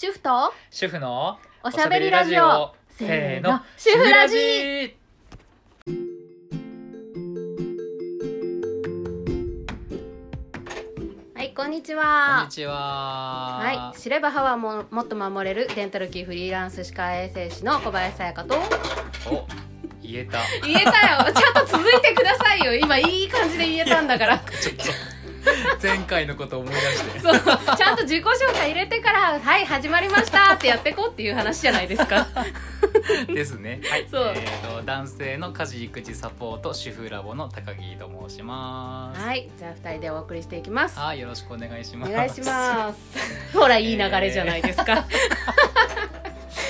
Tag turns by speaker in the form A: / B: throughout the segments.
A: 主婦と
B: 主婦の
A: おしゃべりラジオ。
B: せーの。
A: 主婦ラジ。はいこんにち
B: こん
A: は
B: にちは。
A: はい。知れば歯はももっと守れるデンタルキーフリーランス歯科衛生士の小林さやかと。
B: お言えた。
A: 言えたよ。ちゃんと続いてくださいよ。今いい感じで言えたんだから。
B: ちょっと 前回のこと思い出して。
A: そう。ちゃんと自己紹介入れてから「はい始まりました」ってやってこうっていう話じゃないですか。
B: ですね。はい。
A: そう。
B: えー、と男性の家事育児サポート主婦ラボの高木と申します。
A: はい。じゃあ2人でお送りしていきます。
B: はいよろしくお願いします。
A: お願いします。ほらいい流れじゃないですか、
B: え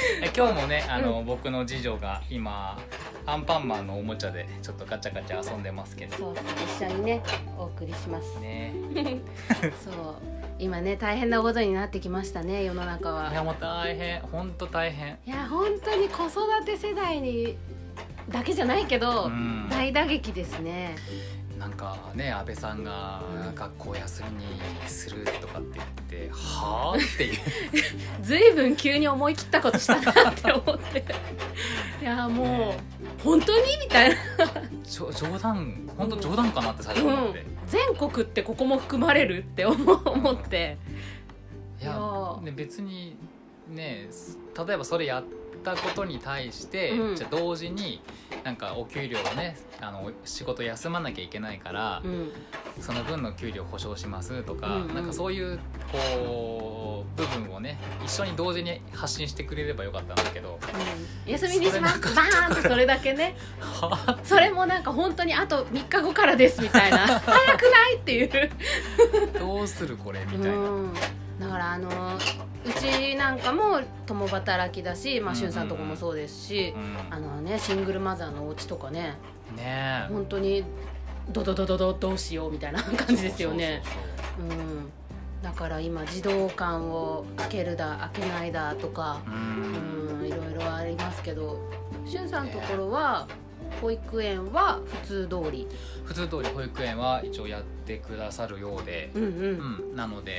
B: 今日もねあの、僕の次女が今アンパンマンのおもちゃでちょっとガチャガチャ遊んでますけど。
A: そう一緒にねお送りします。
B: ね。
A: そう今ね大変なことになってきましたね世の中
B: い
A: は
B: やもう大変本当大変。
A: いや本当に子育て世代にだけじゃないけど、
B: うん。
A: 大打撃ですね
B: なんかね安倍さんが
A: うん。
B: 学校休みにするとかって言って、はあ？っていう。
A: ずいぶん急に思い切ったことしたなって思って。いやもう、
B: ね。
A: 本当に？みたいな、
B: 冗談本当冗談かなって最初思って、
A: 全国ってここも含まれるって思って。
B: いや。ね別にねす例えばそれやったことに対して、
A: うん。
B: じゃあ同時になんかお給料をねあの仕事休まなきゃいけないから、
A: うん。
B: その分の給料保証しますとか、
A: うんうん。
B: なんかそういうこう部分をね一緒に同時に発信してくれればよかったんだけど
A: うん。休みにします。バーンってそれだけね。
B: はあ？
A: それもなんか本当にあと3日後からですみたいな。早くない？っていう。
B: どうするこれ？みたいな。
A: うん。だからあのうちなんかも共働きだし、まあ、
B: うん
A: しゅんさんとこもそうですし、
B: うん。
A: あのねシングルマザーのお家とかね
B: ねえ。
A: 本当にドドドドドどうしようみたいな感じですよね。
B: そう
A: ん。だから今児童館を開けるだ開けないだとか
B: う
A: うんんいろいろありますけどしゅんさんのところは保育園は普通通り。
B: 普通通り保育園は一応やってくださるようで、
A: うんう
B: うんん、なので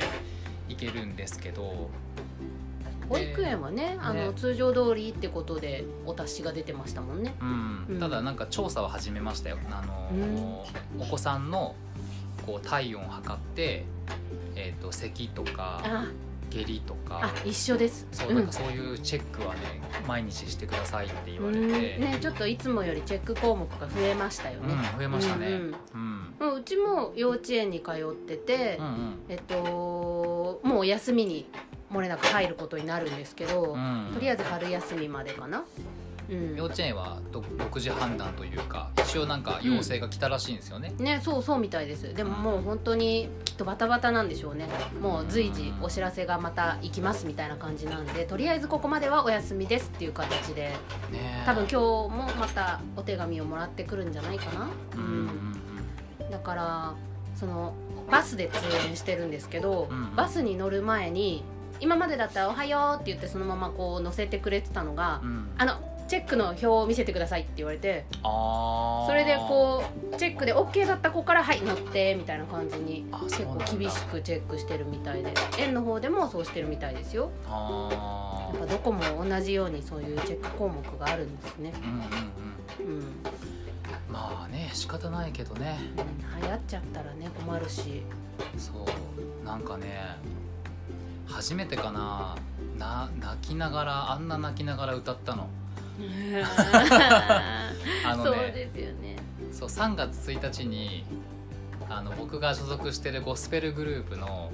B: 行けるんですけど。
A: 保育園はねあの
B: ね
A: 通常通りってことでお達しが出てましたもんね。
B: うん。
A: うん。
B: ただなんか調査を始めましたよ。あの、お子さんのこう体温を測って、えー、と咳とか
A: あ。
B: 下痢と
A: あ
B: か
A: 一緒です。
B: そうなんかそういうチェックはね毎日してくださいって言わ
A: うん。
B: れて、
A: ねちょっといつもよりチェック項目が増えましたよね、
B: うん、増えましたね。
A: う
B: うん。ん。
A: うんうちも幼稚園に通ってて、
B: うんうん。
A: えっともう休みに漏れなく入ることになるんですけど、
B: うん。
A: とりあえず春休みまでかな。うん。
B: 幼稚園はど6時判断というか一応なんか要請が来たらしいんですよね。
A: ねそうそうみたいです。でももう本当にきっとバタバタなんでしょうね。もう随時お知らせがまた行きますみたいな感じなんでとりあえずここまではお休みですっていう形で
B: ね
A: 多分今日もまたお手紙をもらってくるんじゃないかな。
B: うんうん。
A: だからそのバスで通園してるんですけど、
B: うん
A: バスに乗る前に今までだったら「おはよう」って言ってそのままこう乗せてくれてたのが
B: うん。うん「
A: あのチェックの表を見せてください」って言われて。それでこうチェックで OK だった子から「はい乗って」みたいな感じに
B: あ
A: 結構厳しくチェックしてるみたいで。園の方でもそうしてるみたいですよ。
B: あ
A: やっぱどこも同じようにそういうチェック項目があるんですね。
B: うんうん。うん、まあね仕方ないけどね。
A: うん、流行っちゃったらね困るし。
B: そう。なんかね初めてかなな泣きながらあんな泣きながら歌ったの。あの
A: そう
B: ね
A: ですよね。
B: そう3月1日にあの僕が所属してるゴスペルグループの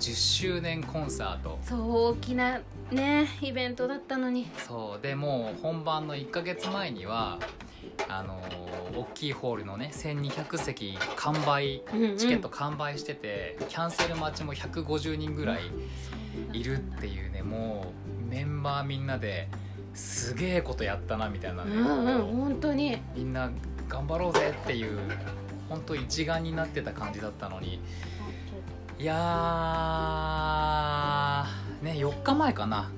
B: 10周年コンサート。
A: そう大きなねイベントだったのに。
B: そう。でもう本番の1ヶ月前にはあの大きいホールのね1200席完売チケット完売してて、キャンセル待ちも150人ぐらいいるっていうねもうメンバーみんなですげえことやったなみたいなね、
A: うんうん
B: こ
A: 本当に。
B: うみんな頑張ろうぜっていう本当一丸になってた感じだったのに。いやーね4日前かな。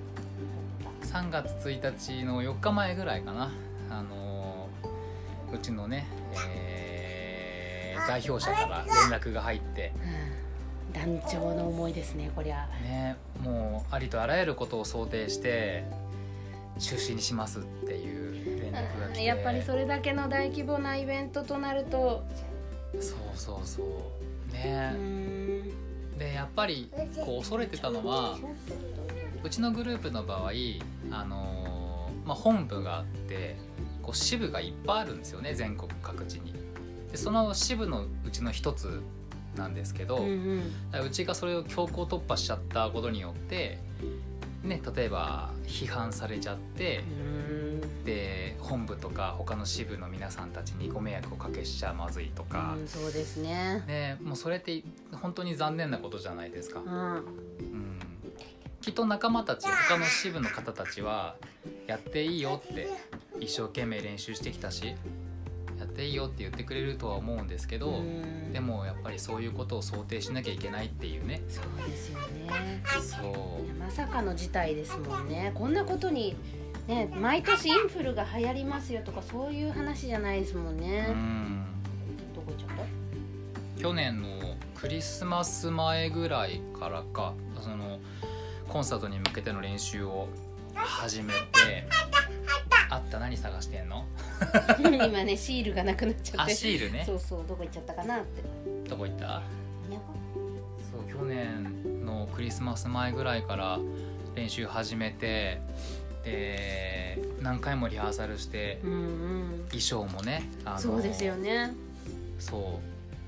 B: 3月1日の4日前ぐらいかな。あのーうちのね、えー代表者から連絡が入って。
A: 団長の思いですねこりゃ。
B: ねもうありとあらゆることを想定して中止にしますっていう連絡が来て。
A: やっぱりそれだけの大規模なイベントとなると。
B: そうそうそう。
A: う
B: ねでやっぱりこう恐れてたのはうちのグループの場合あのーまあ、本部があってこう支部がいっぱいあるんですよね全国各地に。でその支部のうちの一つなんですけど、
A: うんうん。
B: うちがそれを強行突破しちゃったことによって、ね、例えば批判されちゃって
A: う
B: で本部とか他の支部の皆さんたちにご迷惑をかけしちゃまずいとか。
A: うんそうですね。
B: ね、もうそれって本当に残念なことじゃないですか。
A: うん。
B: うん、きっと仲間たち他の支部の方たちはやっていいよって一生懸命練習してきたしやっていいよって言ってくれるとは思うんですけど、
A: うん。
B: でもやっぱりそういうことを想定しなきゃいけないっていうね。
A: そうですよね。
B: そう。
A: まさかの事態ですもんね。こんなことにね毎年インフルが流行りますよとかそういう話じゃないですもんね、
B: うん。
A: どこ行っちゃった？
B: 去年のクリスマス前ぐらいからかそのコンサートに向けての練習を始めて。あった。何探してんの？
A: 今ねシールがなくなっちゃ
B: あ
A: って。
B: シールね。
A: そうそうどこ行っちゃったかなって。
B: どこ行った？そう去年のクリスマス前ぐらいから練習始めてで何回もリハーサルして
A: うんうん。
B: 衣装もね
A: そうですよね。
B: そう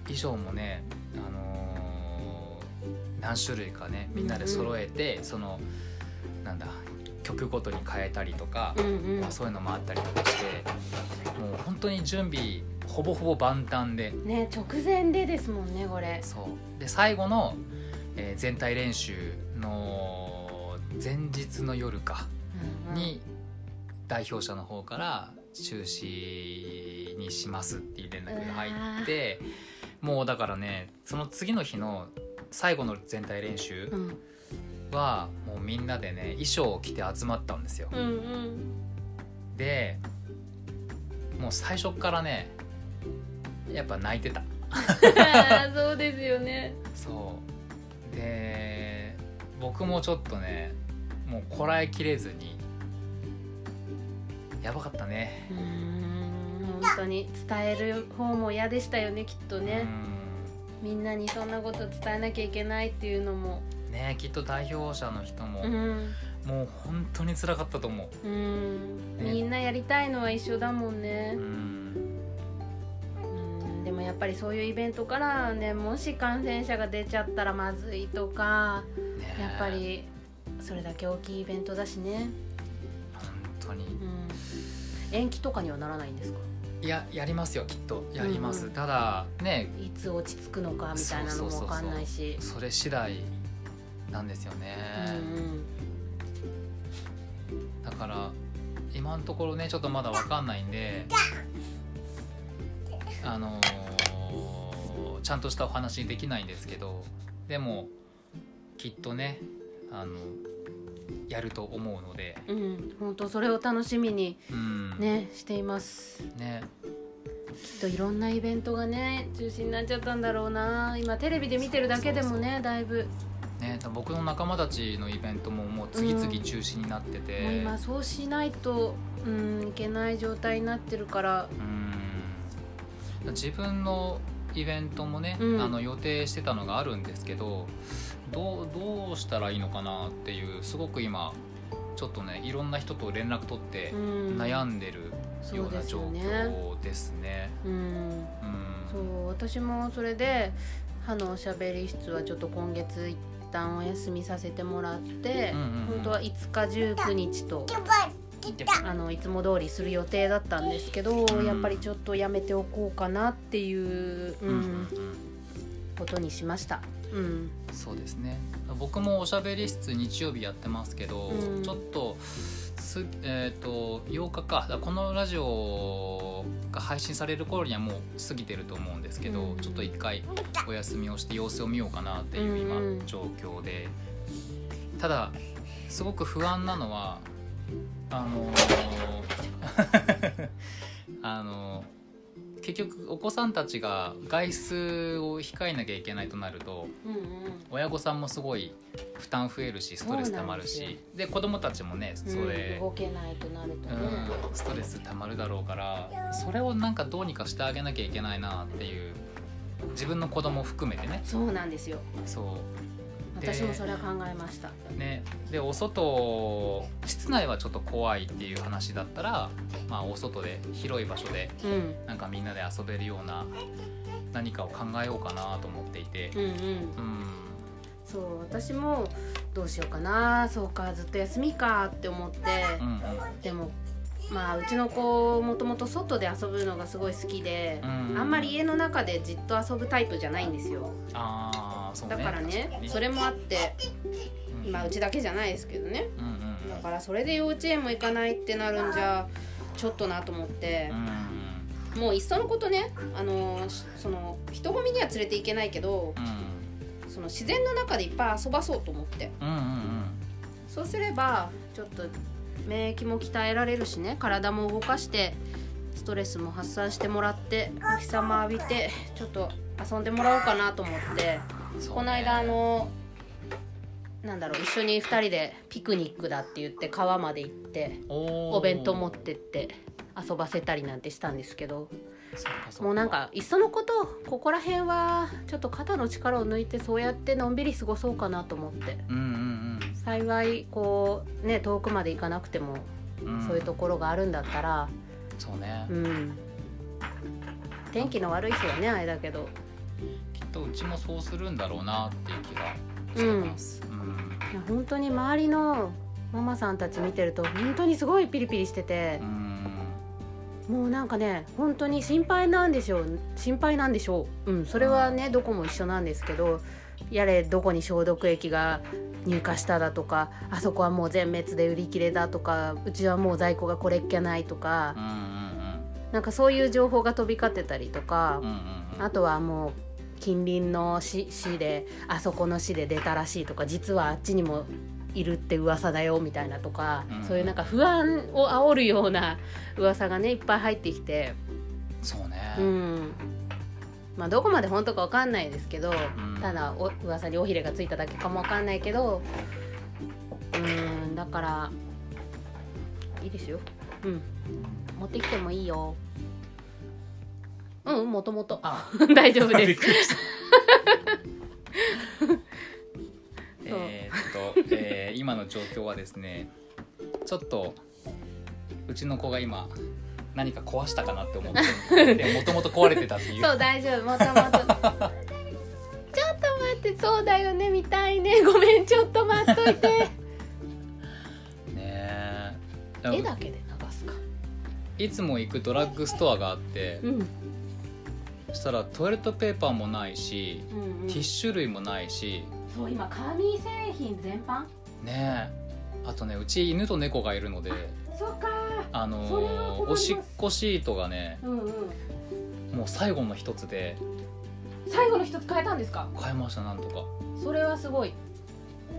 B: 衣装もねあのー何種類かねみんなで揃えて、そのなんだ曲ごとに変えたりとか、
A: うんうん。
B: まあそういうのもあったりとかしてもう本当に準備ほぼほぼ万端で。
A: ね直前でですもんねこれ。
B: そう。で最後の、えー全体練習の前日の夜か
A: うんうん。
B: に代表者の方から中止にしますっていう連絡が入ってもうだからねその次の日の最後の全体練習
A: うん
B: はもうみんなでね衣装を着て集まったんですよ。
A: うんうん
B: でもう最初っからねやっぱ泣いてた。
A: そうですよね。
B: そう。で僕もちょっとねもうこらえきれずにやばかったね。
A: 本当に伝える方も嫌でしたよねきっとね。みんなにそんなこと伝えなきゃいけないっていうのも。
B: うんねきっと代表者の人も、
A: うん。
B: もう本当に辛かったと思
A: う。ん。
B: ね。
A: みんなやりたいのは一緒だもんね。
B: う、うん。
A: うん、でもやっぱりそういうイベントからねもし感染者が出ちゃったらまずいとか
B: ね。
A: やっぱりそれだけ大きいイベントだしね、
B: 本当に。
A: うん、延期とかにはならないんですか？
B: いややりますよきっと。やります、
A: うん。
B: ただね。
A: いつ落ち着くのかみたいなのも分かんないし。
B: それ次第なんですよね、
A: うん
B: だから今のところねちょっとまだわかんないんであのーちゃんとしたお話できないんですけどでもきっとねあのやると思うので。
A: うん、うん、本当それを楽しみに
B: うん。
A: ねしています。
B: ね。
A: きっといろんなイベントがね中止になっちゃったんだろうな。今テレビで見てるだけでもねだいぶ
B: ね僕の仲間たちのイベントももう次々中止になってて、
A: もう今そうしないとうんいけない状態になってるから。
B: うん。自分のイベントもね、
A: うん。
B: あの予定してたのがあるんですけどどうどうしたらいいのかなっていうすごく今ちょっとねいろんな人と連絡取って
A: うん。
B: 悩んでるような状況ですね。
A: そう私もそれで歯のおしゃべり室はちょっと今月一旦お休みさせてもらって、
B: うんうんうん。
A: 本当は5日19日とあのいつも通りする予定だったんですけど、
B: うん。
A: やっぱりちょっとやめておこうかなっていう、うん
B: うん。
A: ことにしました。うん。
B: そうですね。僕もおしゃべり室日曜日やってますけど、
A: うん。
B: ちょっとす、えー、と8日か。このラジオが配信される頃にはもう過ぎてると思うんですけど、
A: うん。
B: ちょっと一回お休みをして様子を見ようかなっていう今状況で。ただすごく不安なのはあのー あのー結局お子さんたちが外出を控えなきゃいけないとなると
A: うんうん。
B: 親御さんもすごい負担増えるしストレスたまるし。で子供たちもねそれ
A: うん、動けないとなると
B: う
A: ね、
B: ん、ストレスたまるだろうからそれをなんかどうにかしてあげなきゃいけないなっていう自分の子供含めてね。
A: そうなんですよ。
B: そう。で
A: 私もそれは考えました。
B: ねでお外室内はちょっと怖いっていう話だったら、まあ、お外で広い場所で
A: うん。
B: なんかみんなで遊べるような何かを考えようかなと思っていて。
A: うんうん。
B: うん。
A: そう私もどうしようかな。そうかずっと休みかって思って、
B: うんうん。
A: でもまあうちの子もともと外で遊ぶのがすごい好きで、
B: うん
A: あんまり家の中でじっと遊ぶタイプじゃないんですよ。
B: ああそうね。
A: だからね
B: 確に
A: それもあって
B: うん。
A: まあうちだけじゃないですけどね。
B: うんうん
A: だからそれで幼稚園も行かないってなるんじゃちょっとなと思って。
B: うん
A: もういっそのことねあのしその人混みには連れて行けないけど
B: うん。
A: その自然の中でいっぱい遊ばそうと思って。
B: うんうんうん。
A: そうすればちょっと免疫も鍛えられるしね。体も動かしてストレスも発散してもらってお日様浴びてちょっと遊んでもらおうかなと思って、
B: ね。
A: この間あのなんだろう一緒に2人でピクニックだって言って川まで行って
B: お
A: お弁当持ってって遊ばせたりなんてしたんですけどもうなんかいっそのことここら辺はちょっと肩の力を抜いてそうやってのんびり過ごそうかなと思って。
B: うんうん
A: 幸いこうね遠くまで行かなくても
B: うん、ん。
A: そういうところがあるんだったら
B: そうね、
A: うん。天気の悪い日はねあれだけど
B: とうちもそうするんだろうなっていう気がしてます、うん。
A: いや本当に周りのママさんたち見てると本当にすごいピリピリしてて
B: うん。
A: もうなんかね本当に心配なんでしょう。心配なんでしょう。うんそれはねどこも一緒なんですけどやれどこに消毒液が入荷しただとかあそこはもう全滅で売り切れだとかうちはもう在庫がこれっきゃないとか
B: うんうん。
A: なんかそういう情報が飛び交ってたりとか
B: うんうんうん。
A: あとはもう近隣の市市であそこの市で出たらしいとか実はあっちにもいるって噂だよみたいなとか、
B: うん。
A: そういうなんか不安を煽るような噂がねいっぱい入ってきて、
B: そうね、
A: うん。まあどこまで本当かわかんないですけど、
B: ん。
A: ただお噂に尾ひれがついただけかもわかんないけどうんだからいいですよ。うん。持ってきてもいいようんもともと
B: あ。
A: 大丈夫です。
B: えーっと、えー今の状況はですねちょっとうちの子が今何か壊したかなって思ってでもともと壊れてたっていう。
A: そう大丈夫もともとちょっと待ってそうだよね見たいね。ごめんちょっと待っといて。
B: ねえ。
A: 絵だけで流すか。
B: いつも行くドラッグストアがあって
A: うん
B: そしたらトイレットペーパーもないし
A: うんうん。
B: ティッシュ類もないし。
A: そう今紙製品全般？
B: ねえ。あとねうち犬と猫がいるので
A: そっか。
B: あのおしっこシートがね
A: うんうん。
B: もう最後の一つで。
A: 最後の一つ変えたんですか？
B: 買えましたなんとか。
A: それはすごい。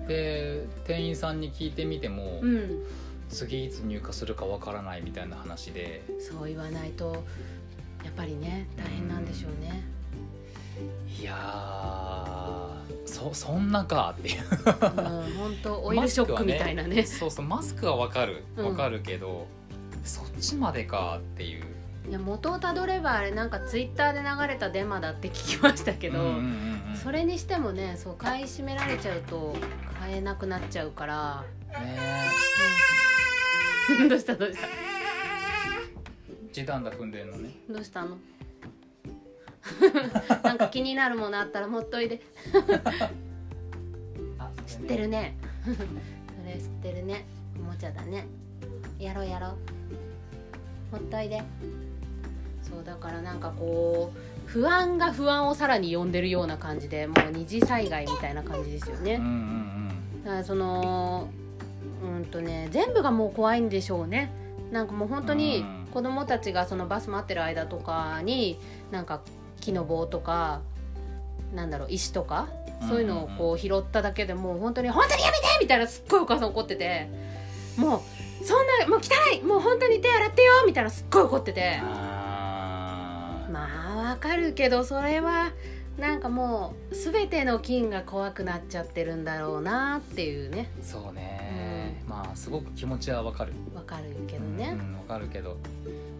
B: で店員さんに聞いてみても、
A: うん。
B: 次いつ入荷するかわからないみたいな話で。
A: そう言わないとやっぱりね大変なんでしょうね。
B: いやーそそんなかっていう。
A: うん本当オイルショックみたいなね。
B: そうそうマスクはわかる
A: うん。
B: わかるけど、そっちまでかっていう。
A: いや元をたどればあれなんかツイッターで流れたデマだって聞きましたけど、
B: うんうんうんうん。
A: それにしてもねそう買い占められちゃうと買えなくなっちゃうから、
B: ね
A: うん。どうしたどうした？
B: え時短だ踏んでんのね。
A: どうしたの？なんか気になるものあったら持っといで。
B: あ
A: 知ってるね。それ知ってるね。おもちゃだね。やろうやろう。持っといで。そうだからなんかこう不安が不安をさらに呼んでるような感じでもう二次災害みたいな感じですよね、
B: うんうん。
A: だからそのうんとね全部がもう怖いんでしょうね。なんかもう本当に
B: うん
A: 子供たちがそのバス待ってる間とかになんか木の棒とかなんだろう石とかそういうのをこう拾っただけでもう本当に「本当にやめて!」みたいなすっごいお母さん怒っててもうそんなもう汚いもう本当に手洗ってよみたいなすっごい怒ってて
B: あ
A: まあわかるけどそれはなんかもう全ての菌が怖くなっちゃってるんだろうなっていうね。
B: そうね、まあすごく気持ちはわかる。
A: わかるけどね。
B: うんわかるけど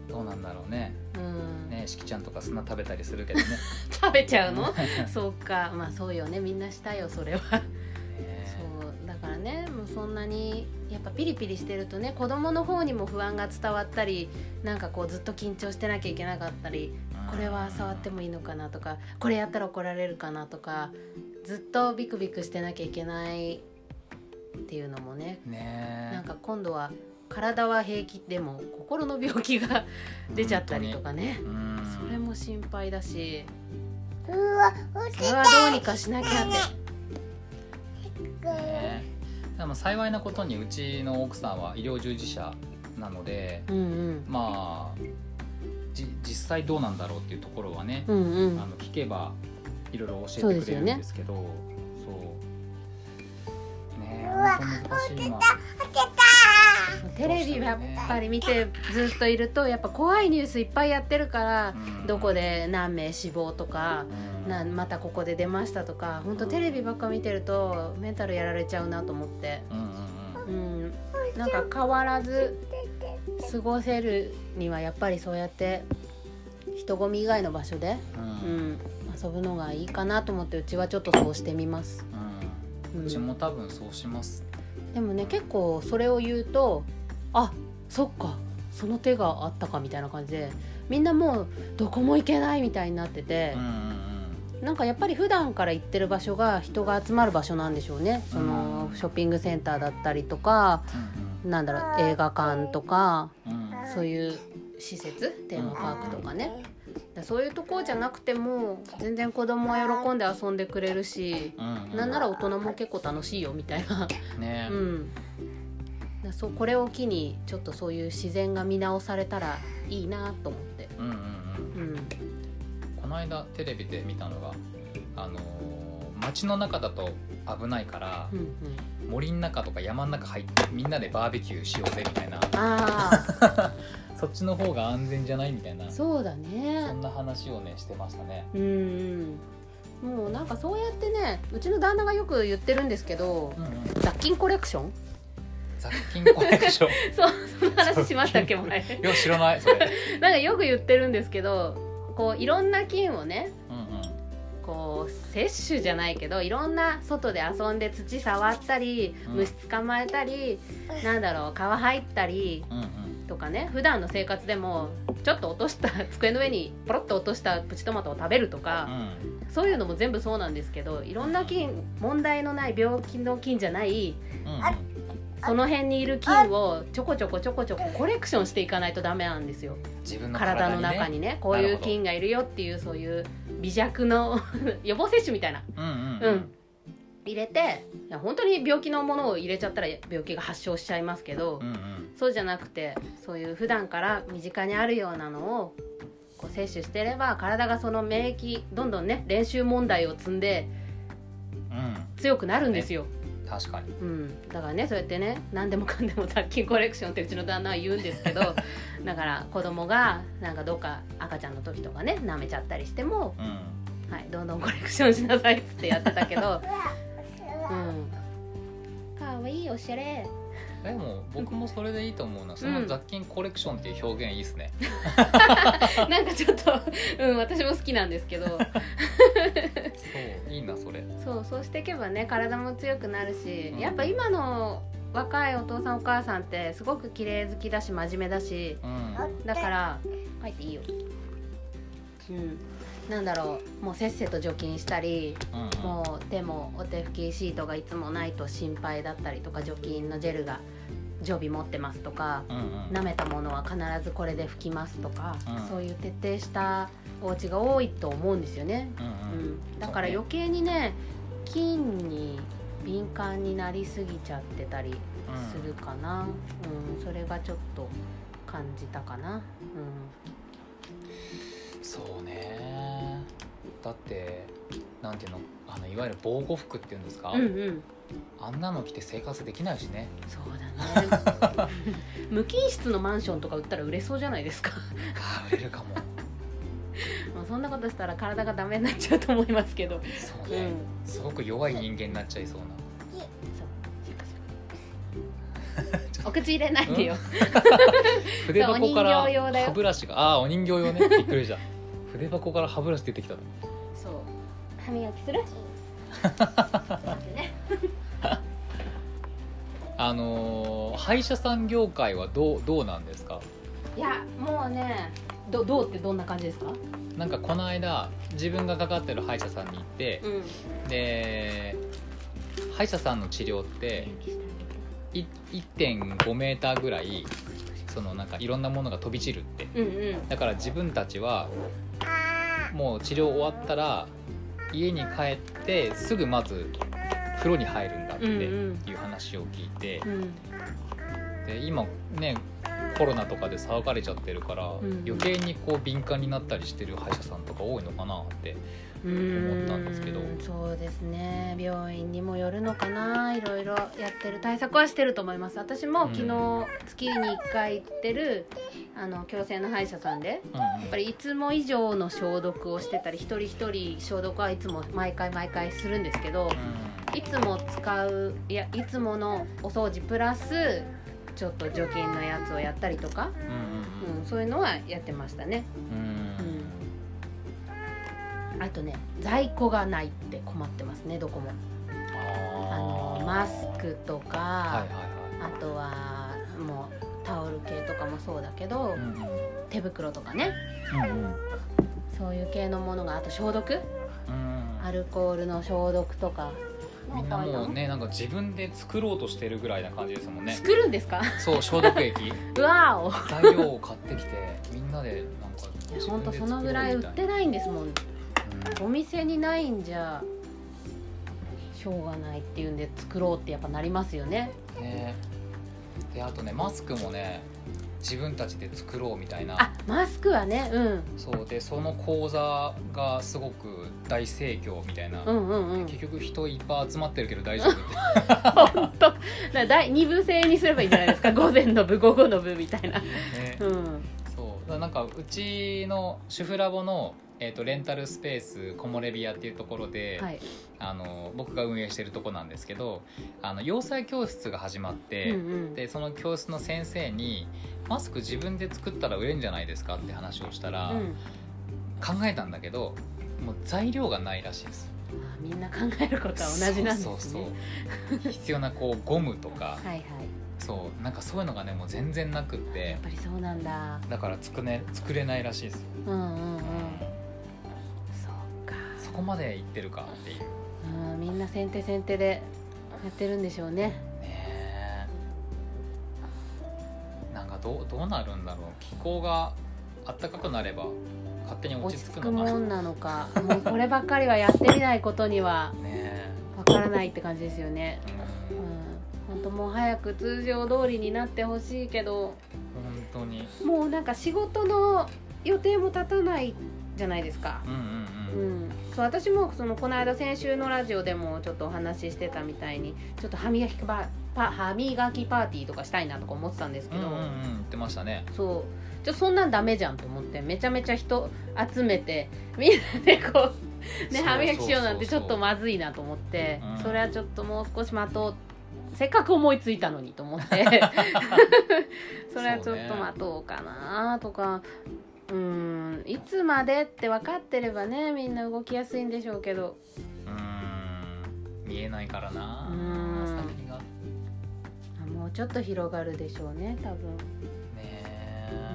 B: どうなんだろうね。
A: うん、
B: ねしきちゃんとか砂食べたりするけどね。
A: 食べちゃうの？そうか。まあそうよね。みんなしたよそれは。
B: ね。
A: そうだからねもうそんなにやっぱピリピリしてるとね子供の方にも不安が伝わったりなんかこうずっと緊張してなきゃいけなかったりこれは触ってもいいのかなとかこれやったら怒られるかなとかずっとビクビクしてなきゃいけないっていうのもね
B: ね。
A: なんか今度は体は平気でも心の病気が 出ちゃったりとかね。
B: うん。
A: それも心配だし。
C: うわ
A: それはどうにかしなきゃって。
B: ね。でも幸いなことにうちの奥さんは医療従事者なので
A: うんうん。
B: まあじ実際どうなんだろうっていうところはね、
A: うんうん。
B: あの聞けばいろいろ教えてくれるんですけどそう。ねえ本当難しい今
A: テレビやっぱり見てずっといるとやっぱ怖いニュースいっぱいやってるから
B: うん。
A: どこで何名死亡とか
B: うん。
A: なまたここで出ましたとか本当テレビばっか見てるとメンタルやられちゃうなと思って。
B: うん。
A: なんか変わらず過ごせるにはやっぱりそうやって人混み以外の場所で、
B: う
A: うんん、遊ぶのがいいかなと思ってうちはちょっとそうしてみます、
B: うん。
A: う、
B: うんちも多分そうします。
A: でもね結構それを言うとあそっかその手があったかみたいな感じでみんなもうどこも行けないみたいになってて
B: うん、うん
A: なんかやっぱり普段から行ってる場所が人が集まる場所なんでしょうね。その
B: うん。
A: ショッピングセンターだったりとか
B: うん
A: なんだろう映画館とか。
B: うんうん
A: そういう施設テーマパークとかね。だそういうとこじゃなくても全然子供は喜んで遊んでくれるし
B: うん。うん
A: なんなら大人も結構楽しいよみたいな。
B: ね。
A: うん。だそうこれを機にちょっとそういう自然が見直されたらいいなと思って。
B: うんうんうん。
A: うん。
B: この間テレビで見たのがあのー街の中だと危ないから
A: うんうん。
B: 森の中とか山の中入ってみんなでバーベキューしようぜみたいな。
A: あ
B: そっちの方が安全じゃないみたいな。
A: あそうだ
B: そ
A: ね
B: んな話をねしてましたね。
A: うんうん。もうなんかそうやってねうちの旦那がよく言ってるんですけど
B: うんうん。
A: 雑菌コレクション？
B: 雑菌コレクション？
A: そうその話しましたっけ前。
B: いや知らないそれ。
A: なんかよく言ってるんですけどこういろんな菌をね
B: うんうん
A: こう摂取じゃないけどいろんな外で遊んで土触ったり
B: うん。
A: 虫捕まえたり、なんだろう皮入ったり
B: うんうん。
A: とかね。普段の生活でもちょっと落とした机の上にポロッと落としたプチトマトを食べるとか、そういうのも全部そうなんですけどいろんな菌問題のない病気の菌じゃない
B: うん。うん
A: その辺にいる菌をちょこちょこちょこちょこコレクションしていかないとダメなんですよ。
B: 自分の
A: 体の中にねこういう菌がいるよっていうそういう微弱の 予防接種みたいな、
B: うんうん
A: うん。入れていや本当に病気のものを入れちゃったら病気が発症しちゃいますけど、
B: うんうん。
A: そうじゃなくてそういう普段から身近にあるようなのをこう摂取してれば体がその免疫どんどんね練習問題を積んで
B: うん。
A: 強くなるんですよ、
B: 確かに。
A: うん、だからねそうやってね何でもかんでも雑菌コレクションってうちの旦那は言うんですけど だから子供がなんかどっか赤ちゃんの時とかね舐めちゃったりしても、
B: うん。
A: はい、どんどんコレクションしなさいっつってやってたけど、うん、かわいいおしゃれ
B: でも僕もそれでいいと思うな。その雑菌コレクションっていう表現いいですね、
A: なんかちょっと、うん、私も好きなんですけど。
B: そういいなそれ。
A: そうそうしていけばね体も強くなるし、
B: うん
A: やっぱ今の若いお父さんお母さんってすごく綺麗好きだし真面目だし
B: うん
A: だから書いていいよ。うん、なんだろうもうせっせと除菌したり
B: うんうん。
A: もう手もお手拭きシートがいつもないと心配だったりとか除菌のジェルが常備持ってますとか
B: うんうん。
A: 舐めたものは必ずこれで拭きますとか、
B: うん
A: そういう徹底したお家が多いと思うんですよね。
B: うん
A: う
B: うん。
A: ん、だから余計にね菌に敏感になりすぎちゃってたりするかな、うん。それがちょっと感じたかな。
B: そうねだってなんていうのあのいわゆる防護服っていうんですか、
A: うん、うん。うん
B: あんなの着て生活できないしね。
A: そうだね。無菌室のマンションとか売ったら売れそうじゃないですか？
B: あー売れるかも。
A: まあそんなことしたら体がダメになっちゃうと思いますけど。
B: そうね、
A: うん。
B: すごく弱い人間になっちゃいそうな。
A: お口入れないで よ。
B: 筆箱から歯ブラシがああーお人形用ね。びっくりした。筆箱から歯ブラシ出てきた
A: 歯磨きする？ね
B: あのー歯医者さん業界はどうどうなんですか？
A: いやもうねどどうってどんな感じですか？
B: なんかこの間自分がかかってる歯医者さんに行って、
A: うん。
B: で歯医者さんの治療ってい1.5メーターぐらいそのなんかいろんなものが飛び散るって。
A: うんうん。
B: だから自分たちはもう治療終わったら家に帰ってすぐまず風呂に入るんだって
A: うん
B: いう
A: うん
B: 話を聞いて。
A: うん。
B: で今ねコロナとかで騒がれちゃってるから、
A: んうん。
B: 余計にこう敏感になったりしてる歯医者さんとか多いのかなって思ったんですけど。
A: そうですね。病院にもよるのかな。いろいろやってる。対策はしてると思います。私も昨日月に1回行ってるあの矯正の歯医者さんで
B: うん
A: やっぱりいつも以上の消毒をしてたり一人一人消毒はいつも毎回毎回するんですけどいつも使ういやいつものお掃除プラスちょっと除菌のやつをやったりとか、
B: うんうん
A: うん、そういうのはやってましたね。
B: うん。うん。
A: あとね在庫がないって困ってますねどこも。あのマスクとか、
B: はいはい。
A: あとはもうタオル系とかもそうだけど、
B: はいうん。
A: 手袋とかね。
B: うんうん。
A: そういう系のものがあと消毒。
B: うん。
A: アルコールの消毒とか。
B: みんなもうねなんか自分で作ろうとしてるぐらいな感じですもんね。
A: 作るんですか？
B: そう消毒液。
A: う わお。
B: 材料を買ってきてみんなでなんか自
A: 本当
B: 分で
A: そのぐらい売
B: み
A: ったてないんですもん。
B: い
A: お店にないんじゃしょうがないっていうんで作ろうってやっぱなりますよね。
B: うんねであとねマスクもね自分たちで作ろうみたいな。
A: あマスクはねうん。
B: そうでその講座がすごく大盛況みたいな、
A: うんうんうん。
B: 結局人いっぱい集まってるけど大丈夫。っ て
A: 本当。だ第二部制にすればいいんじゃないですか。午前の部午後の部みたいな。
B: ね。
A: うん。
B: そう。だからなんかうちの主婦ラボの、えー、とレンタルスペース木漏れ日屋っていうところで、
A: はい。
B: あの僕が運営してるとこなんですけどあの洋裁教室が始まって、
A: うんうん。
B: でその教室の先生に「マスク自分で作ったら売れるんじゃないですか?」って話をしたら、
A: うん。
B: 考えたんだけどもう材料がないらしいです。
A: あみんな考えることは同じなんですね。
B: そうそうそう必要なこうゴムとか。
A: はいはい。
B: そう。なんかそういうのがねもう全然なくって。
A: やっぱりそうなんだ。
B: だから作,、ね、作れないらしいです。
A: うんうんうんそ
B: こまでいってるかっていう。
A: うんみんな先手先手でやってるんでしょうね。
B: ねえ。なんかどうどうなるんだろう気候が暖かくなれば勝手に落
A: 落ち着くもんなのか。もうこればっかりはやってみないことには
B: ね
A: わからないって感じですよね。
B: え
A: うん。本当もう早く通常通りになってほしいけど。
B: 本当に。
A: もうなんか仕事の予定も立たないじゃないですか。
B: うんうん
A: う
B: うん。
A: ん、そう私もそのこの間先週のラジオでもちょっとお話ししてたみたいにちょっと歯磨きパパ歯磨きパーティーとかしたいなとか思ってたんですけど、
B: うんうんうん。言ってましたね。
A: そう。ちょそんなんダメじゃんと思ってめちゃめちゃ人集めてみんなでこうね歯磨きしようなんてちょっとまずいなと思って
B: うん
A: それはちょっともう少し待とう。せっかく思いついたのにと思って。それはちょっと待とうかなとかうんいつまでって分かってればねみんな動きやすいんでしょうけど。
B: うん見えないからな
A: うん。
B: 先が
A: あもうちょっと広がるでしょうね多分、
B: ねえ。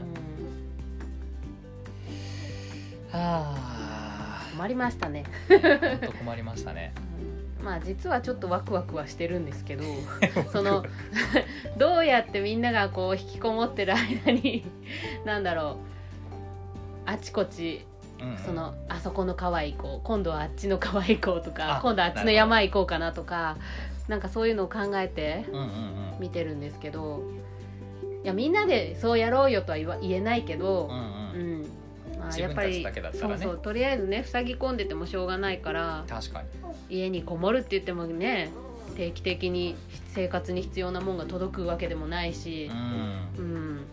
A: うん、
B: はあ。
A: 困りましたね、
B: 困りましたね。
A: うん。まあ実はちょっとワクワクはしてるんですけど その どうやってみんながこう引きこもってる間になんだろうあちこち
B: うんうん。
A: そのあそこの川行こう今度はあっちの川行こうとか
B: あ
A: 今度はあっちの山行こうかなとかなんかそういうのを考えて
B: うんうんうん。
A: 見てるんですけどいやみんなでそうやろうよとは言えないけど
B: うん、うん。
A: うん。まあ、
B: 自分たちだけだったらね。
A: そうそうとりあえずね塞ぎ込んでてもしょうがないから
B: 確かに。
A: 家にこもるって言ってもね定期的に生活に必要なもんが届くわけでもないし。
B: う、ん。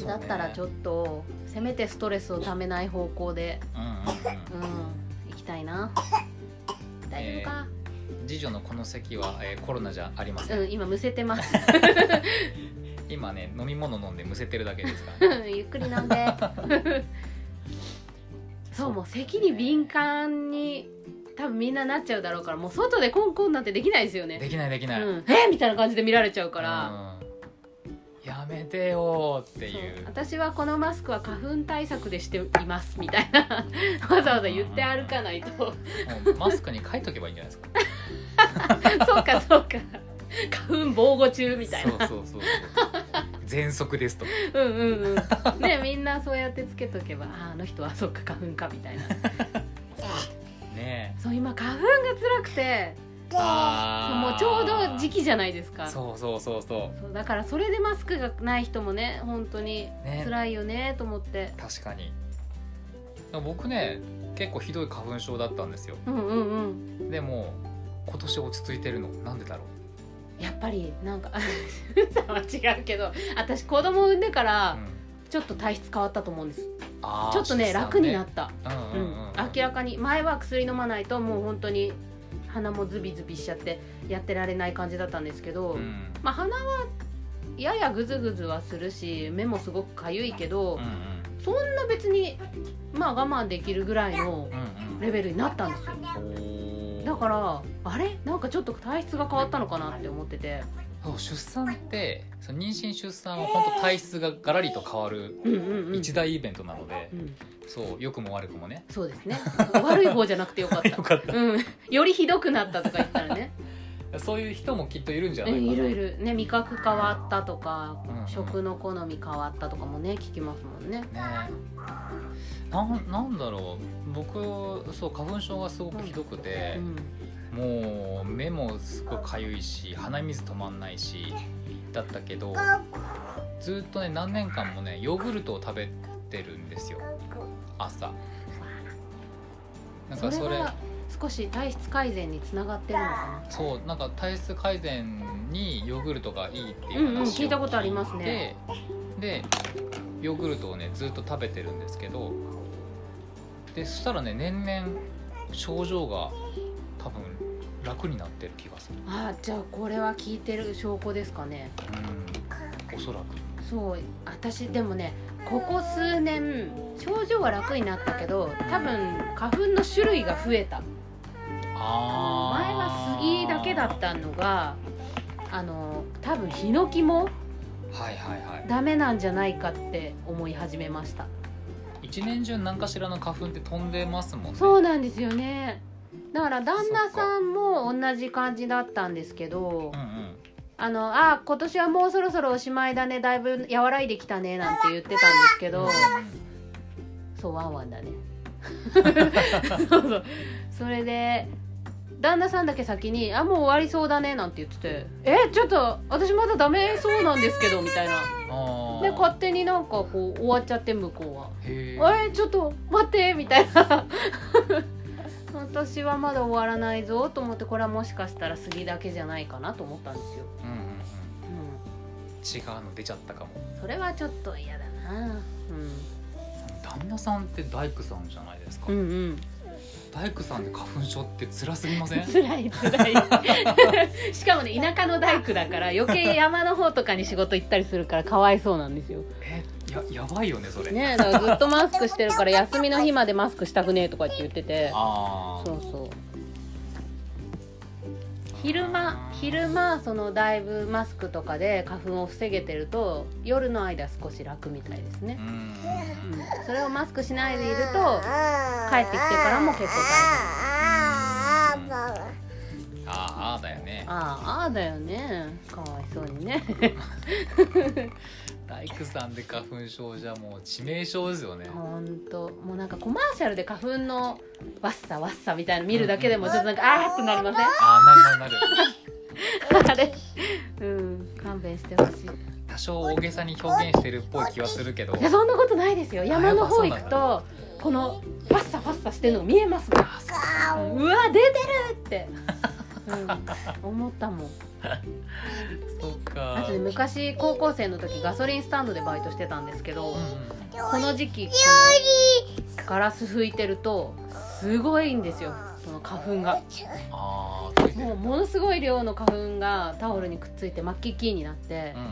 A: うん、だったらちょっとせめてストレスをためない方向で
B: うんうん
A: 行きたいな。大丈夫か、
B: 次女のこの席は、えーコロナじゃありません、
A: うん今むせてます。
B: 今ね飲み物飲んでむせてるだけですから、ね、
A: ゆっくり飲んで。そうもう咳に敏感に多分みんななっちゃうだろうからもう外でコンコンなんてできないですよね。
B: できないできない、
A: うん、えみたいな感じで見られちゃうから、
B: うんやめてよーってい
A: そう。
B: う
A: 私はこのマスクは花粉対策でしていますみたいな。わざわざ言って歩かないと。
B: マスクに書いとけばいいんじゃないですか。
A: そうかそうか。花粉防護中みたいな。
B: そうそうそうそう。喘息ですと。か
A: うんうんうん。ねみんなそうやってつけとけばああの人はそっか花粉かみたいな。
B: ね
A: そう今花粉が辛くて
B: え
A: そう
B: あー
A: もうちょうど時期じゃないですか。
B: そうそうそうそ
A: そうだからそれでマスクがない人もね本当に
B: ね。
A: 辛いよねと思って。
B: う確かに。僕ね結構ひどい花粉症だったんですよ。
A: うんうんうん。
B: でも今年落ち着いてるの。なんでだろう。
A: やっぱりなんか さんは違うけど私子供産んでから
B: うん。
A: ちょっと体質変わったと思うんです。
B: あー
A: ちょっとね
B: 出産
A: 楽になった、
B: うんうん
A: うん。
B: うん。
A: 明らかに。前は薬飲まないともう本当に鼻もズビズビしちゃってやってられない感じだったんですけど、
B: うん。
A: まあ鼻はややグズグズはするし目もすごくかゆいけど、
B: うん
A: そんな別にまあ我慢できるぐらいの
B: うんうん。
A: レベルになったんですよ。
B: うん
A: だからあれ？なんかちょっと体質が変わったのかなって思ってて
B: そう出産ってその妊娠出産は本当体質がガラリと変わる
A: うんうんうん。
B: 一大イベントなので、
A: うん、
B: そう良くも悪くもね。
A: そうですね。悪い方じゃなくてよかった。
B: よかった。
A: うん、よりひどくなったとか言ったらね。
B: そういう人もきっといるんじゃ
A: え
B: ないかな、
A: いるいる。ね味覚変わったとか、
B: うんうん。
A: 食の好み変わったとかもね聞きますもんね。
B: ね。なんなんだろう。僕そう花粉症がすごくひどくて
A: う、ん
B: もう目もすごいかゆいし鼻水止まんないしだったけどずっとね何年間もねヨーグルトを食べてるんですよ。朝。なんかそれ
A: 少し体質改善につながってるのか
B: そうなんか体質改善にヨーグルトがいいってい
A: う
B: 話を
A: 聞いたことありますね。
B: でヨーグルトをねずっと食べてるんですけどでそしたらね年々症状が多分楽になってる気がする。
A: なあじゃあこれは効いてる証拠ですかね。
B: うん。おそらく。
A: そう私でもねここ数年症状は楽になったけど多分花粉の種類が増えた。
B: あ
A: 前は杉だけだったのがあの多分ヒノキも
B: はいはいはい。
A: ダメなんじゃないかって思い始めました。
B: 一年中何かしらの花粉って飛んでますもんね。
A: そうなんですよねだから旦那さんも同じ感じだったんですけど
B: うんうん
A: あのあ今年はもうそろそろおしまいだねだいぶ和らいできたねなんて言ってたんですけどそうワンワンだね。そうそう。それで旦那さんだけ先に「あもう終わりそうだね」なんて言ってて「えちょっと私まだダメそうなんですけど」みたいな。で勝手になんかこう終わっちゃって向こうは。
B: へ「ー。
A: えちょっと待って」みたいな私はまだ終わらないぞと思ってこれはもしかしたら杉だけじゃないかなと思ったんですよ、
B: うんうんうん。
A: う
B: 違うの出ちゃったかも。
A: ん、それはちょっと嫌だな。
B: 旦那さんって大工さんじゃないですか、
A: うん、うん。うん
B: 大工さんで花粉症って辛すぎません？
A: 辛い辛い。しかもね田舎の大工だから余計山の方とかに仕事行ったりするからかわいそうなんですよ。
B: えややばいよねそれ。
A: ねだからずっとマスクしてるから休みの日までマスクしたくねえとかって言ってて。
B: ああ
A: そうそう。昼間昼間そのだいぶマスクとかで花粉を防げてると夜の間少し楽みたいですね。
B: う、ん。
A: うん、それをマスクしないでいると帰ってきてからも結構大変
B: あーあーだよね。
A: ああああだよね。かわいそうにね。
B: 大工さんで花粉症じゃもう致命傷ですよね。
A: ほんと。もうなんかコマーシャルで花粉のわっさわっさみたいなの見るだけでもちょっとなんかあーってなりません？
B: ああなるなるなる
A: あれ？うん勘弁してほしい。
B: 多少大げさに表現してるっぽい気はするけど。
A: いやそんなことないですよ。山の方行くとこのファッサファッサしてるの見えますもん。
B: あそう
A: うんうわ出てるって、うん、思ったもん。
B: そうか。
A: あとね昔高校生の時ガソリンスタンドでバイトしてたんですけど、
B: うんうん
A: この時期このガラス拭いてるとすごいんですよ。その花粉が。もうものすごい量の花粉がタオルにくっついてマッキッキーになって、
B: うんうん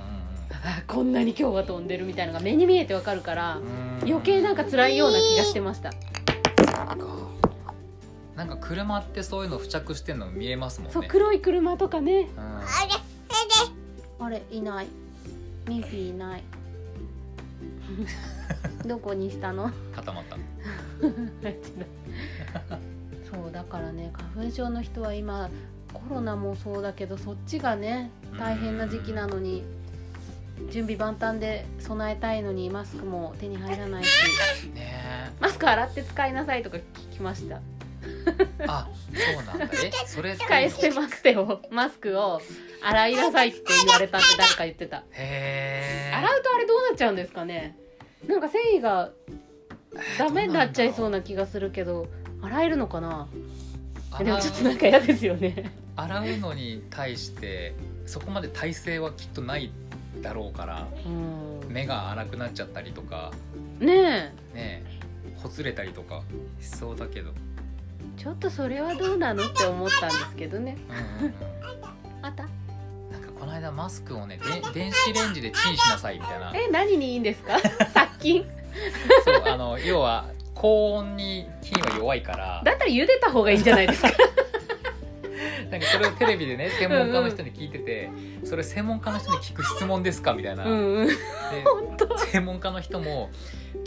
A: あこんなに今日は飛んでるみたいなのが目に見えてわかるから
B: うん。
A: 余計なんか辛いような気がしてました
B: なんか車ってそういうの付着してんの見えますもんね。
A: そう黒い車とかね。
B: うん
C: あれ
A: あれいない。ミンピーいない。どこにしたの？
B: 固まった。
A: そうだからね花粉症の人は今コロナもそうだけどそっちがね大変な時期なのに準備万端で備えたいのにマスクも手に入らないし。
B: ね
A: マスク洗って使いなさいとか聞きました。
B: えあそうなんだ。えそれ
A: 使い捨てマステをマスクを洗いなさいって言われたって誰か言ってた。
B: へえ
A: 洗うとあれどうなっちゃうんですかね。なんか繊維がダメになっちゃいそうな気がするけど洗えるのかな。でもちょっとなんか嫌ですよね。
B: 洗うのに対してそこまで耐性はきっとないだろうから
A: うん。
B: 目が荒くなっちゃったりとか
A: ね
B: ねえほつれたりとかしそうだけど、
A: えちょっとそれはどうなのって思ったんですけどね。
B: うんうんうん、
A: あった？
B: なんかこの間マスクをねで電子レンジでチンしなさいみたいな。
A: え何にいいんですか？殺菌？
B: そうあの要は高温に菌は弱いから。
A: だったら茹でた方がいいんじゃないですか？
B: なんかそれをテレビでね専門家の人に聞いててそれ専門家の人に聞く質問ですか？みたいな、
A: うんうん。
B: で専門家の人も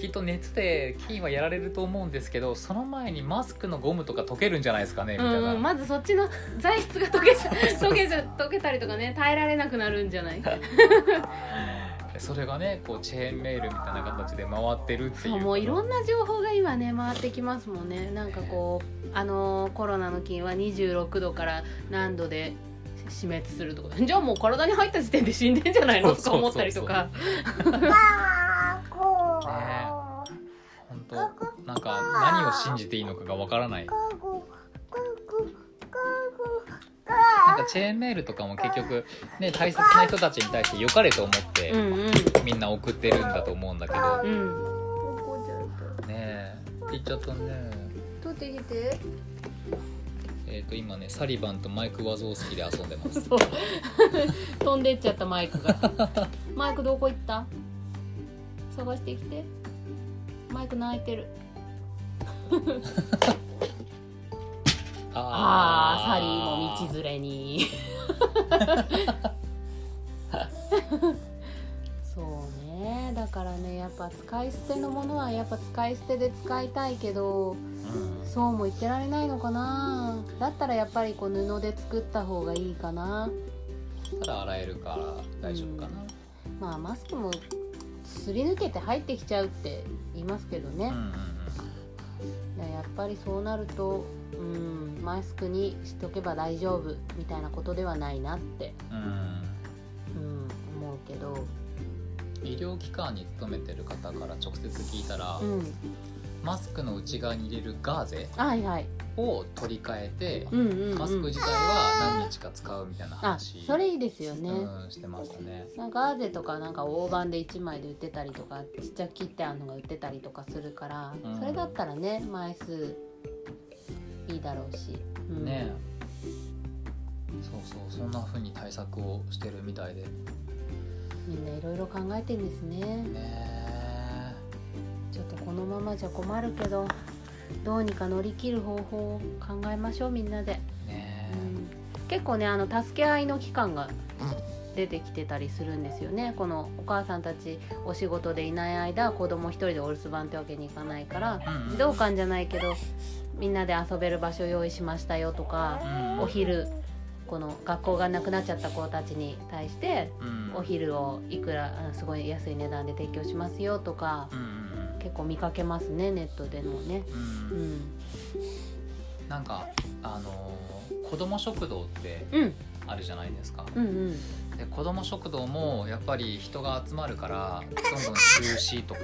B: きっと熱で菌はやられると思うんですけどその前にマスクのゴムとか溶けるんじゃないですかねみたいな、
A: まずそっちの 材質が溶け溶け溶けたりとかね耐えられなくなるんじゃない？
B: それがねこうチェーンメールみたいな形で回ってるってい
A: そううもういろんな情報が今ね回ってきますもんね。なんかこうあのーコロナの菌は26度から何度で死滅するとか。じゃあもう体に入った時点で死んでんじゃないの？とか思ったりとか。
C: あーこう
B: ね 本当なんか何を信じていいのかがわからない。なんかチェーンメールとかも結局ね大切な人たちに対して良かれと思って、みんな送ってるんだと思うんだけど。
A: うん。
B: ねえ。言っちゃったね。
A: 取ってきて。
B: えっ、と今ねサリバンとマイク・ワゾースキで遊んでます。
A: 飛んでっちゃったマイクが。マイクどこ行った？探してきてマイク泣いてる。ああサリーも道連れに。そうね。だからねやっぱ使い捨てのものはやっぱ使い捨てで使いたいけど
B: うん。
A: そうも言ってられないのかな。だったらやっぱりこう布で作った方がいいかな。
B: たら洗えるから大丈夫かな、
A: まあマスクもすり抜けて入ってきちゃうって言いますけどね、
B: うん
A: やっぱりそうなるとうんマスクにしとけば大丈夫みたいなことではないなって、
B: うん。
A: うん、思うけど。
B: 医療機関に勤めてる方から直接聞いたら、
A: うん。
B: マスクの内側に入れるガーゼ。
A: はいはい
B: を取り替えて、
A: うんうん、うん、
B: マスク自体は何日か使うみたいな
A: あ
B: 話
A: それいいですよね、
B: うん、してましたね。
A: なんかガーゼとかなんか大判で1枚で売ってたりとかちっちゃく切ってあるのが売ってたりとかするから、
B: うん。
A: それだったらね枚数いいだろうし、うん、
B: ねそうそうそんな風に対策をしてるみたいで。
A: みんないろいろ考えてんですね。
B: ね
A: ちょっとこのままじゃ困るけどどうにか乗り切る方法を考えましょうみんなで、
B: ね
A: うん、結構ねあの助け合いの期間が出てきてたりするんですよね。このお母さんたちお仕事でいない間子供一人でお留守番ってわけにいかないから
B: うん
A: 児童館じゃないけどみんなで遊べる場所用意しましたよとか
B: うん。
A: お昼この学校がなくなっちゃった子たちに対して
B: うん。
A: お昼をいくらあすごい安い値段で提供しますよとか
B: うんうん
A: 結構見かけますねネットでのね。
B: うん。うん。
A: うん、
B: なんかあのー子ども食堂って
A: うん、
B: あるじゃないですか、
A: うん、うん、
B: で子ども食堂もやっぱり人が集まるからどんどん中止とかう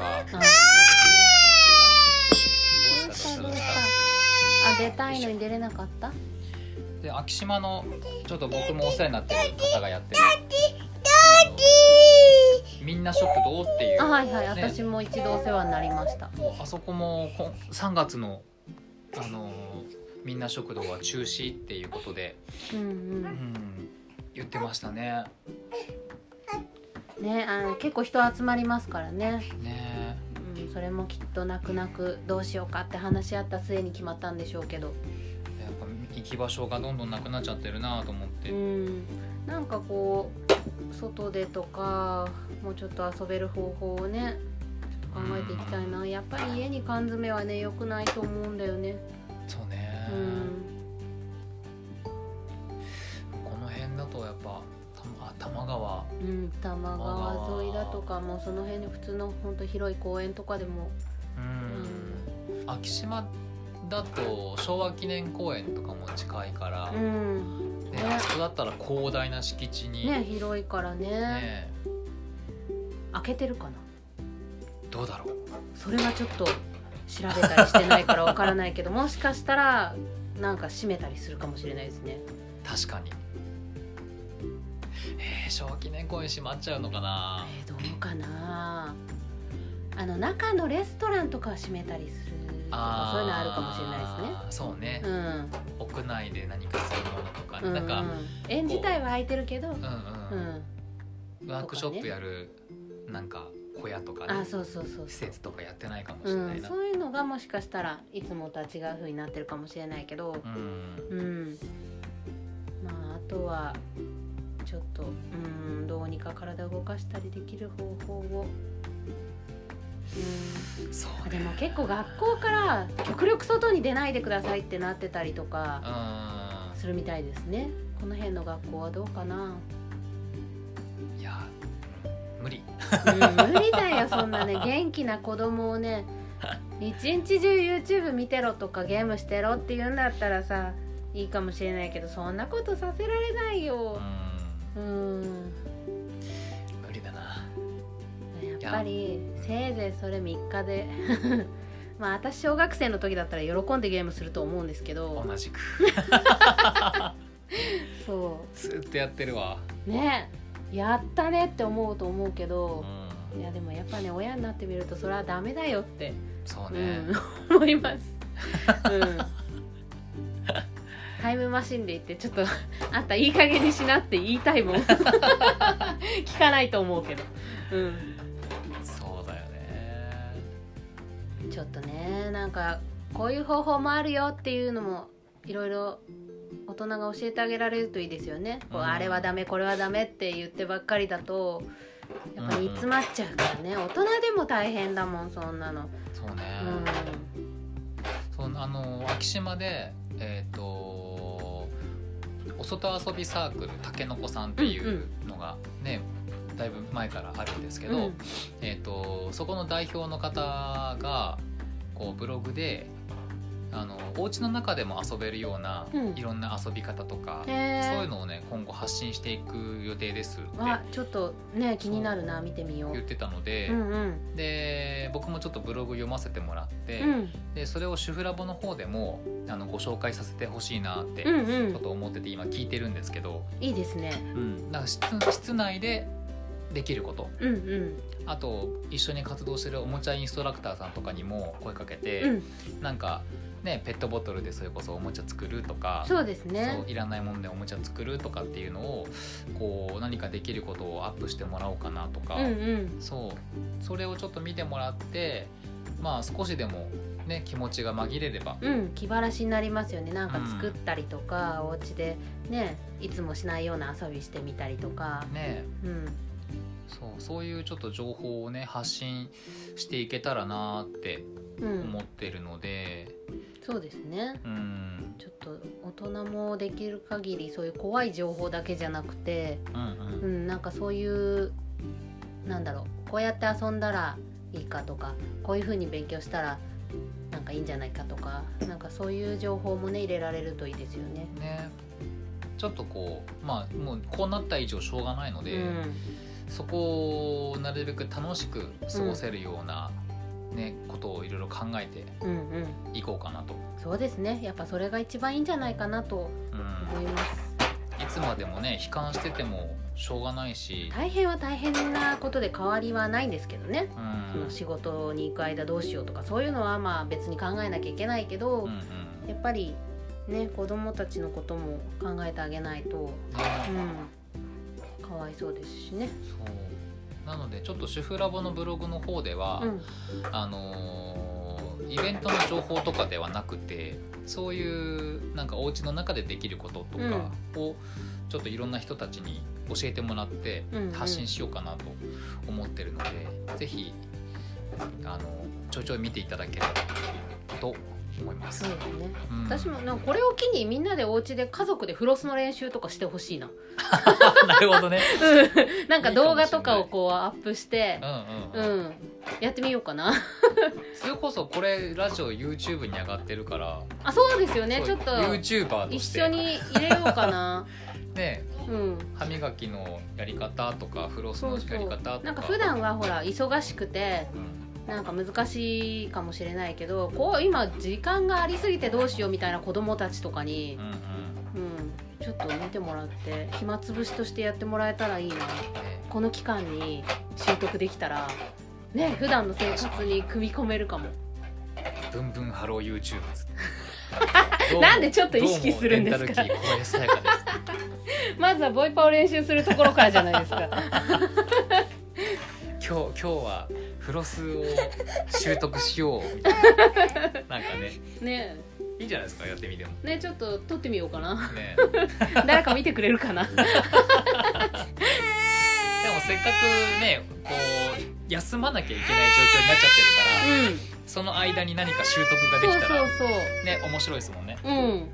A: あ出たいのに出れなかった？
B: でで昭島のちょっと僕もお世話になってる方がやってるみんな食堂っていう。
A: あはいはい、
B: ね。
A: 私も一度お世話になりました。
B: あそこもこ3月のあのみんな食堂は中止っていうことで、
A: うん
B: うん、言ってましたね。
A: うんねあの結構人集まりますからね、
B: ね。
A: うん、それもきっと泣く泣くどうしようかって話し合った末に決まったんでしょうけど。
B: やっぱ行き場所がどんどんなくなっちゃってるなと思って、
A: うん。なんかこう外でとかもうちょっと遊べる方法をね考えていきたいな。やっぱり家に缶詰はね良くないと思うんだよね。
B: そうね、
A: うん。
B: この辺だとやっぱ多摩川。
A: うん、多摩川沿いだとかもうその辺に普通の本当広い公園とかでも、
B: うん。昭島だと昭和記念公園とかも近いから、
A: う
B: ね
A: ん、ね
B: あそこだったら広大な敷地に。
A: ね広いからね。
B: ね。
A: 開けてるかな？
B: どうだろう？
A: それはちょっと調べたりしてないからわからないけど もしかしたらなんか閉めたりするかもしれないですね。
B: 確かに。えー、昭和記念公園閉まっちゃうのかな？
A: えー、どうかな？あの中のレストランとかは閉めたりするとかそういうのあるかもしれない
B: ですね。そうね。
A: で、すね
B: 屋内で何かするものとか、
A: うん、
B: なんか、
A: うん。うん園自体は空いてるけど、
B: うん
A: う
B: うん。
A: ん、
B: ワークショップやるなんか小屋とかね
A: あそうそうそう
B: 施設とかやってないかもし
A: うん、
B: れないな。
A: そういうのがもしかしたらいつもとは違う風になってるかもしれないけど、
B: うん。
A: うん、まああとはちょっとうんどうにか体を動かしたりできる方法を。うん。
B: そう
A: あでも結構学校から極力外に出ないでくださいってなってたりとか。
B: う
A: するみたいですね。この辺の学校はどうかな、
B: んいや無理。
A: うん、無理だよそんなね。元気な子供をね一日中 YouTube 見てろとかゲームしてろって言うんだったらさいいかもしれないけどそんなことさせられないよ。
B: うん。
A: うん。
B: 無理だな。
A: やっぱりせいぜいそれ3日でまあ私小学生の時だったら喜んでゲームすると思うんですけど。
B: 同じく。
A: そ
B: ずっとやってるわ。
A: うね。やったねって思うと思うけ
B: う
A: ど、
B: ん。
A: いやでもやっぱね親になってみるとそれはダメだよって、
B: そうね、
A: うん、思います、うん、タイムマシンで行ってちょっとあんたいい加減にしなって言いたいもん。聞かないと思うけど、うん、ちょっとねなんかこういう方法もあるよっていうのもいろいろ大人が教えてあげられるといいですよね、こう
B: うん。
A: あれはダメこれはダメって言ってばっかりだとやっぱり煮詰まっちゃうからね。大人でも大変だもんそんなの、
B: そうね、
A: う
B: そうあの昭島でえっ、とお外遊びサークルたけのこさんっていうのがね、だいぶ前からあるんですけど、
A: うん。
B: えっ、とそこの代表の方がこうブログであのお家の中でも遊べるような、
A: うん。
B: いろんな遊び方とか、そういう
A: え
B: のをね今後発信していく予定ですって
A: あちょっとね気になるな見てみよう。
B: 言ってたので、
A: うんうん。
B: で僕もちょっとブログ読ませてもらって、
A: うん。
B: でそれを主婦ラボの方でもあのご紹介させてほしいなって
A: うんうん。
B: ちょっと思ってて今聞いてるんですけど、
A: いいですね。
B: うん、なんか室室内でできること。
A: うんうん。
B: あと一緒に活動してるおもちゃインストラクターさんとかにも声かけて、
A: うん。
B: なんかねペットボトルでそれこそおもちゃ作るとか
A: そうですね。
B: そういらないものでおもちゃ作るとかっていうのをこう何かできることをアップしてもらおうかなとか、
A: うんうん。
B: そう。それをちょっと見てもらってまあ少しでもね気持ちが紛れれば。
A: うん、気晴らしになりますよね。なんか作ったりとか、お家でねいつもしないような遊びしてみたりとか、
B: ね。
A: うん、
B: そうそういうちょっと情報をね発信していけたらなーって
A: うん。
B: 思ってるので。
A: そうですね。
B: うん。
A: ちょっと大人もできる限りそういう怖い情報だけじゃなくて、
B: うん
A: う
B: うん
A: ん、なんかそういうなんだろうこうやって遊んだらいいかとかこういう風に勉強したらなんかいいんじゃないかとかなんかそういう情報もね入れられるといいですよね。
B: ね。ちょっとこうまあもうこうなった以上しょうがないので、
A: うん
B: そこをなるべく楽しく過ごせるような、ねことをいろいろ考えて
A: うんうん
B: いこうかなと、
A: そうですね。やっぱそれが一番いいんじゃないかなと
B: うん、
A: 思います。
B: いつまでもね悲観しててもしょうがないし、
A: 大変は大変なことで変わりはないんですけどね。その
B: うん
A: 仕事に行く間どうしようとかそういうのはまあ別に考えなきゃいけないけど、
B: うんうん。
A: やっぱりね子供たちのことも考えてあげないと、
B: ね。
A: うん、かわいそうですしね。
B: そう。なのでちょっと主婦ラボのブログの方では、
A: うん。
B: あのーイベントの情報とかではなくてそういうなんかお家の中でできることとかをちょっといろんな人たちに教えてもらって
A: うんうん。
B: 発信しようかなと思ってるので、ぜひあのちょいちょい見ていただければと思います
A: そう。ですね。
B: うん。
A: 私もなんかこれを機にみんなでお家で家族でフロスの練習とかしてほしいな。
B: なるほどね。
A: なんか動画とかをこうアップして
B: うんうん、
A: うん。やってみようかな。
B: それこそこれラジオ YouTube に上がってるから、
A: あそうですよね。
B: そう
A: ちょっと
B: YouTuber と
A: 一
B: して。
A: 緒に入れようかな。
B: ね。
A: うん。
B: 歯磨きのやり方とかフロスの
A: そうそう
B: やり方とか。
A: なんか普段はほら忙しくて
B: うん
A: なんか難しいかもしれないけどこう今時間がありすぎてどうしようみたいな子供たちとかに
B: うんうん
A: うん、ちょっと見てもらって暇つぶしとしてやってもらえたらいいな
B: ね
A: この期間に習得できたらね普段の生活に組み込めるかも。
B: ブンブン Hello YouTube
A: なんでちょっと意識するんですか？まずはボイパを練習するところからじゃないですか
B: 今日今日はフロスを習得しようみたいな。なんかね。
A: ね。
B: いいんじゃないですかやってみても。
A: ねちょっと撮ってみようかな。
B: ね。
A: 誰か見てくれるかな。
B: でもせっかくねこう休まなきゃいけない状況になっちゃってるから、
A: うん。
B: その間に何か習得がで
A: そうそう
B: きたら
A: そう。
B: ね面白いですもんね。
A: うん。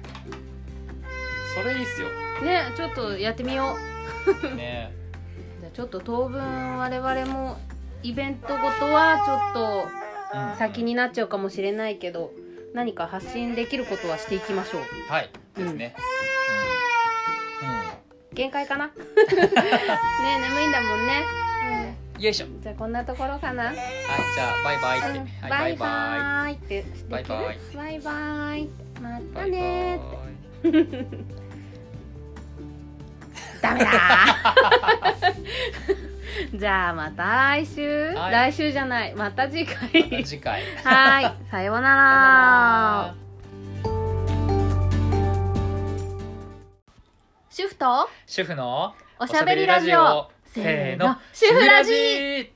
B: それいいっすよ。
A: ねちょっとやってみよう。
B: ね
A: ちょっと当分我々もイベントごとはちょっ
B: うん
A: と先になっちゃうかもしれないけど何か発信できることはしていきましょう。
B: はいですね。うん、うん。
A: 限界かな？ねえ眠いんだもんね、
B: よいしょ。
A: うん、じゃあこんなところかな、
B: はいじゃあバイバイって、
A: うん。
B: はい
A: バイバイって
B: バイバイ。
A: バイバイ。またね
B: イ
A: ー ダメだ。ー じゃあまた来週、
B: はい。
A: 来週じゃない。また次回。
B: また次回。
A: はい。さようなら。主婦と
B: 主婦の
A: おしゃべりラジオ。
B: せーの。
A: せーの主婦ラジ